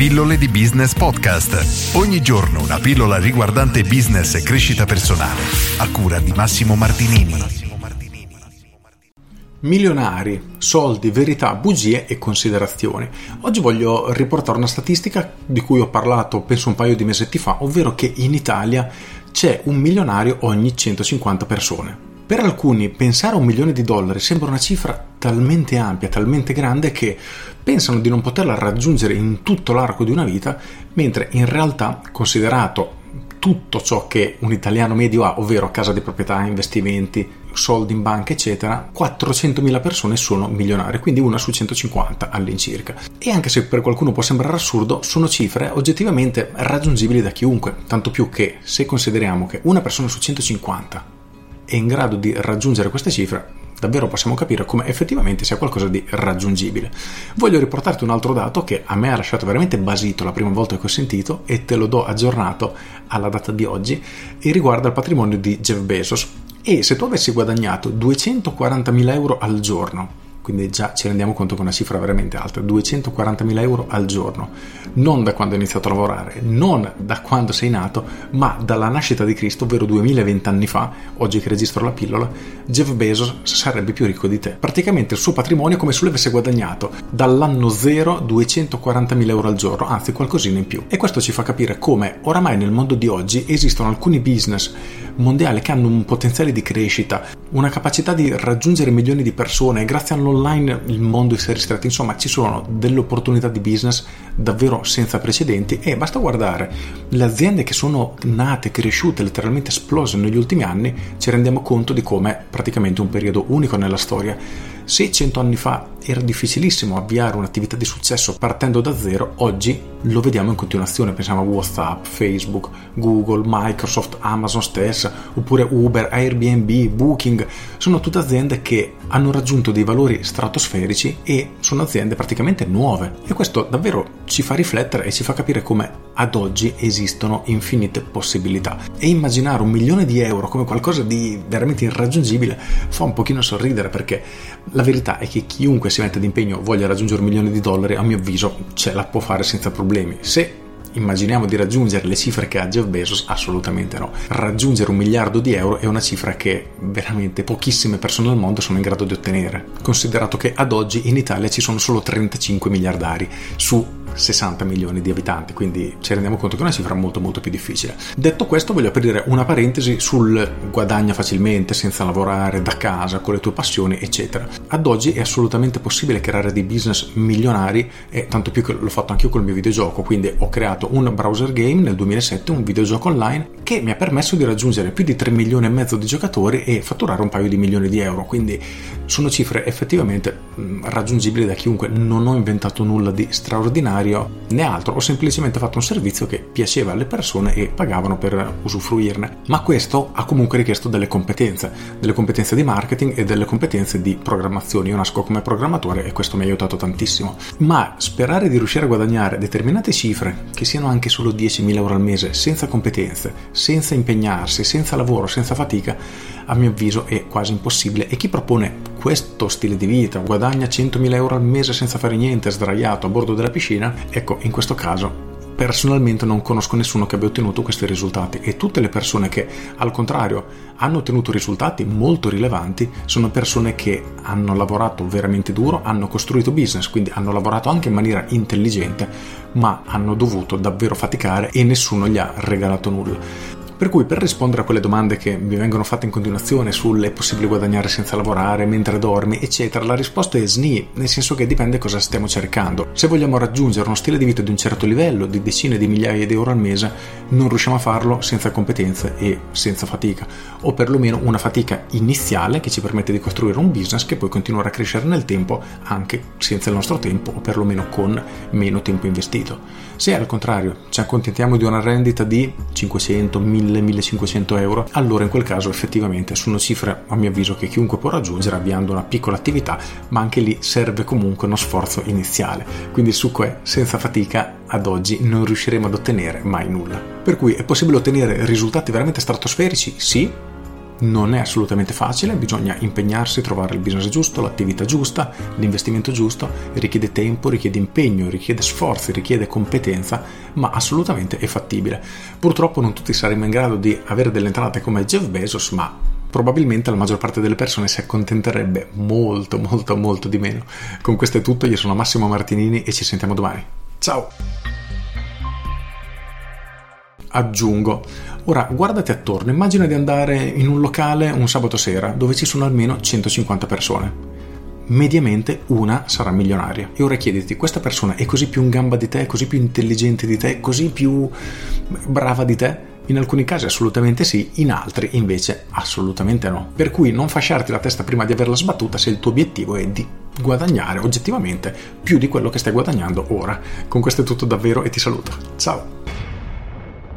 Pillole di Business Podcast. Ogni giorno una pillola riguardante business e crescita personale. A cura di Massimo Martinini. Milionari, soldi, verità, bugie e considerazioni. Oggi voglio riportare una statistica di cui ho parlato penso un paio di mesetti fa, ovvero che in Italia c'è un milionario ogni 150 persone. Per alcuni pensare a un milione di dollari sembra una cifra talmente ampia, talmente grande che pensano di non poterla raggiungere in tutto l'arco di una vita, mentre in realtà, considerato tutto ciò che un italiano medio ha, ovvero casa di proprietà, investimenti, soldi in banca, eccetera, 400.000 persone sono milionari, quindi una su 150 all'incirca. E anche se per qualcuno può sembrare assurdo, sono cifre oggettivamente raggiungibili da chiunque, tanto più che se consideriamo che una persona su 150 è in grado di raggiungere queste cifre, davvero possiamo capire come effettivamente sia qualcosa di raggiungibile. Voglio riportarti un altro dato che a me ha lasciato veramente basito la prima volta che ho sentito e te lo do aggiornato alla data di oggi e riguarda il patrimonio di Jeff Bezos. E se tu avessi guadagnato 240.000 euro al giorno quindi già ci rendiamo conto che è una cifra veramente alta, 240.000 euro al giorno, non da quando hai iniziato a lavorare, non da quando sei nato, ma dalla nascita di Cristo, ovvero 2020 anni fa, oggi che registro la pillola, Jeff Bezos sarebbe più ricco di te. Praticamente il suo patrimonio è come se lui avesse guadagnato dall'anno 0 240.000 euro al giorno, anzi qualcosina in più. E questo ci fa capire come oramai nel mondo di oggi esistono alcuni business mondiali che hanno un potenziale di crescita, una capacità di raggiungere milioni di persone. Grazie all'online il mondo si è ristretto, insomma ci sono delle opportunità di business davvero senza precedenti e basta guardare le aziende che sono nate, cresciute, letteralmente esplose negli ultimi anni, ci rendiamo conto di come praticamente un periodo unico nella storia se cento anni fa era difficilissimo avviare un'attività di successo partendo da zero, oggi lo vediamo in continuazione. Pensiamo a WhatsApp, Facebook, Google, Microsoft, Amazon stessa, oppure Uber, Airbnb, Booking. Sono tutte aziende che hanno raggiunto dei valori stratosferici e sono aziende praticamente nuove. E questo davvero ci fa riflettere e ci fa capire come ad oggi esistono infinite possibilità. E immaginare un milione di euro come qualcosa di veramente irraggiungibile fa un pochino sorridere perché la verità è che chiunque si mette d'impegno voglia raggiungere un milione di dollari, a mio avviso ce la può fare senza problemi. Se immaginiamo di raggiungere le cifre che ha Jeff Bezos? Assolutamente no. Raggiungere un miliardo di euro è una cifra che veramente pochissime persone al mondo sono in grado di ottenere, considerato che ad oggi in Italia ci sono solo 35 miliardari su 60 milioni di abitanti, quindi ci rendiamo conto che è una cifra molto molto più difficile. Detto questo voglio aprire una parentesi sul guadagna facilmente senza lavorare da casa con le tue passioni eccetera. Ad oggi è assolutamente possibile creare dei business milionari e tanto più che l'ho fatto anche io col mio videogioco, quindi ho creato un browser game nel 2007, un videogioco online che mi ha permesso di raggiungere più di 3 milioni e mezzo di giocatori e fatturare un paio di milioni di euro, quindi sono cifre effettivamente mm, raggiungibili da chiunque, non ho inventato nulla di straordinario straordinario né altro, ho semplicemente fatto un servizio che piaceva alle persone e pagavano per usufruirne. Ma questo ha comunque richiesto delle competenze, delle competenze di marketing e delle competenze di programmazione. Io nasco come programmatore e questo mi ha aiutato tantissimo. Ma sperare di riuscire a guadagnare determinate cifre, che siano anche solo 10.000 euro al mese, senza competenze, senza impegnarsi, senza lavoro, senza fatica, a mio avviso è quasi impossibile. E chi propone questo stile di vita, guadagna 100.000 euro al mese senza fare niente, sdraiato a bordo della piscina, ecco, in questo caso personalmente non conosco nessuno che abbia ottenuto questi risultati. E tutte le persone che al contrario hanno ottenuto risultati molto rilevanti sono persone che hanno lavorato veramente duro, hanno costruito business, quindi hanno lavorato anche in maniera intelligente, ma hanno dovuto davvero faticare e nessuno gli ha regalato nulla. Per cui per rispondere a quelle domande che mi vengono fatte in continuazione sul è possibile guadagnare senza lavorare, mentre dormi, eccetera, la risposta è SNI, nel senso che dipende cosa stiamo cercando. Se vogliamo raggiungere uno stile di vita di un certo livello, di decine di migliaia di euro al mese, non riusciamo a farlo senza competenze e senza fatica, o perlomeno una fatica iniziale che ci permette di costruire un business che poi continuerà a crescere nel tempo anche senza il nostro tempo o perlomeno con meno tempo investito. Se al contrario ci accontentiamo di una rendita di 500, 1000 1000-1500 euro, allora in quel caso effettivamente sono cifre a mio avviso che chiunque può raggiungere avviando una piccola attività, ma anche lì serve comunque uno sforzo iniziale. Quindi su que senza fatica ad oggi non riusciremo ad ottenere mai nulla. Per cui è possibile ottenere risultati veramente stratosferici? Sì, Non è assolutamente facile, bisogna impegnarsi, trovare il business giusto, l'attività giusta, l'investimento giusto, richiede tempo, richiede impegno, richiede sforzi, richiede competenza, ma assolutamente è fattibile. Purtroppo non tutti saremo in grado di avere delle entrate come Jeff Bezos, ma probabilmente la maggior parte delle persone si accontenterebbe molto molto molto di meno. Con questo è tutto, io sono Massimo Martinini e ci sentiamo domani. Ciao! Aggiungo, ora guardati attorno, immagina di andare in un locale un sabato sera dove ci sono almeno 150 persone. Mediamente una sarà milionaria. E ora chiediti, questa persona è così più in gamba di te, così più intelligente di te, così più brava di te? In alcuni casi assolutamente sì, in altri invece assolutamente no. Per cui non fasciarti la testa prima di averla sbattuta se il tuo obiettivo è di guadagnare oggettivamente più di quello che stai guadagnando ora. Con questo è tutto davvero e ti saluto. Ciao!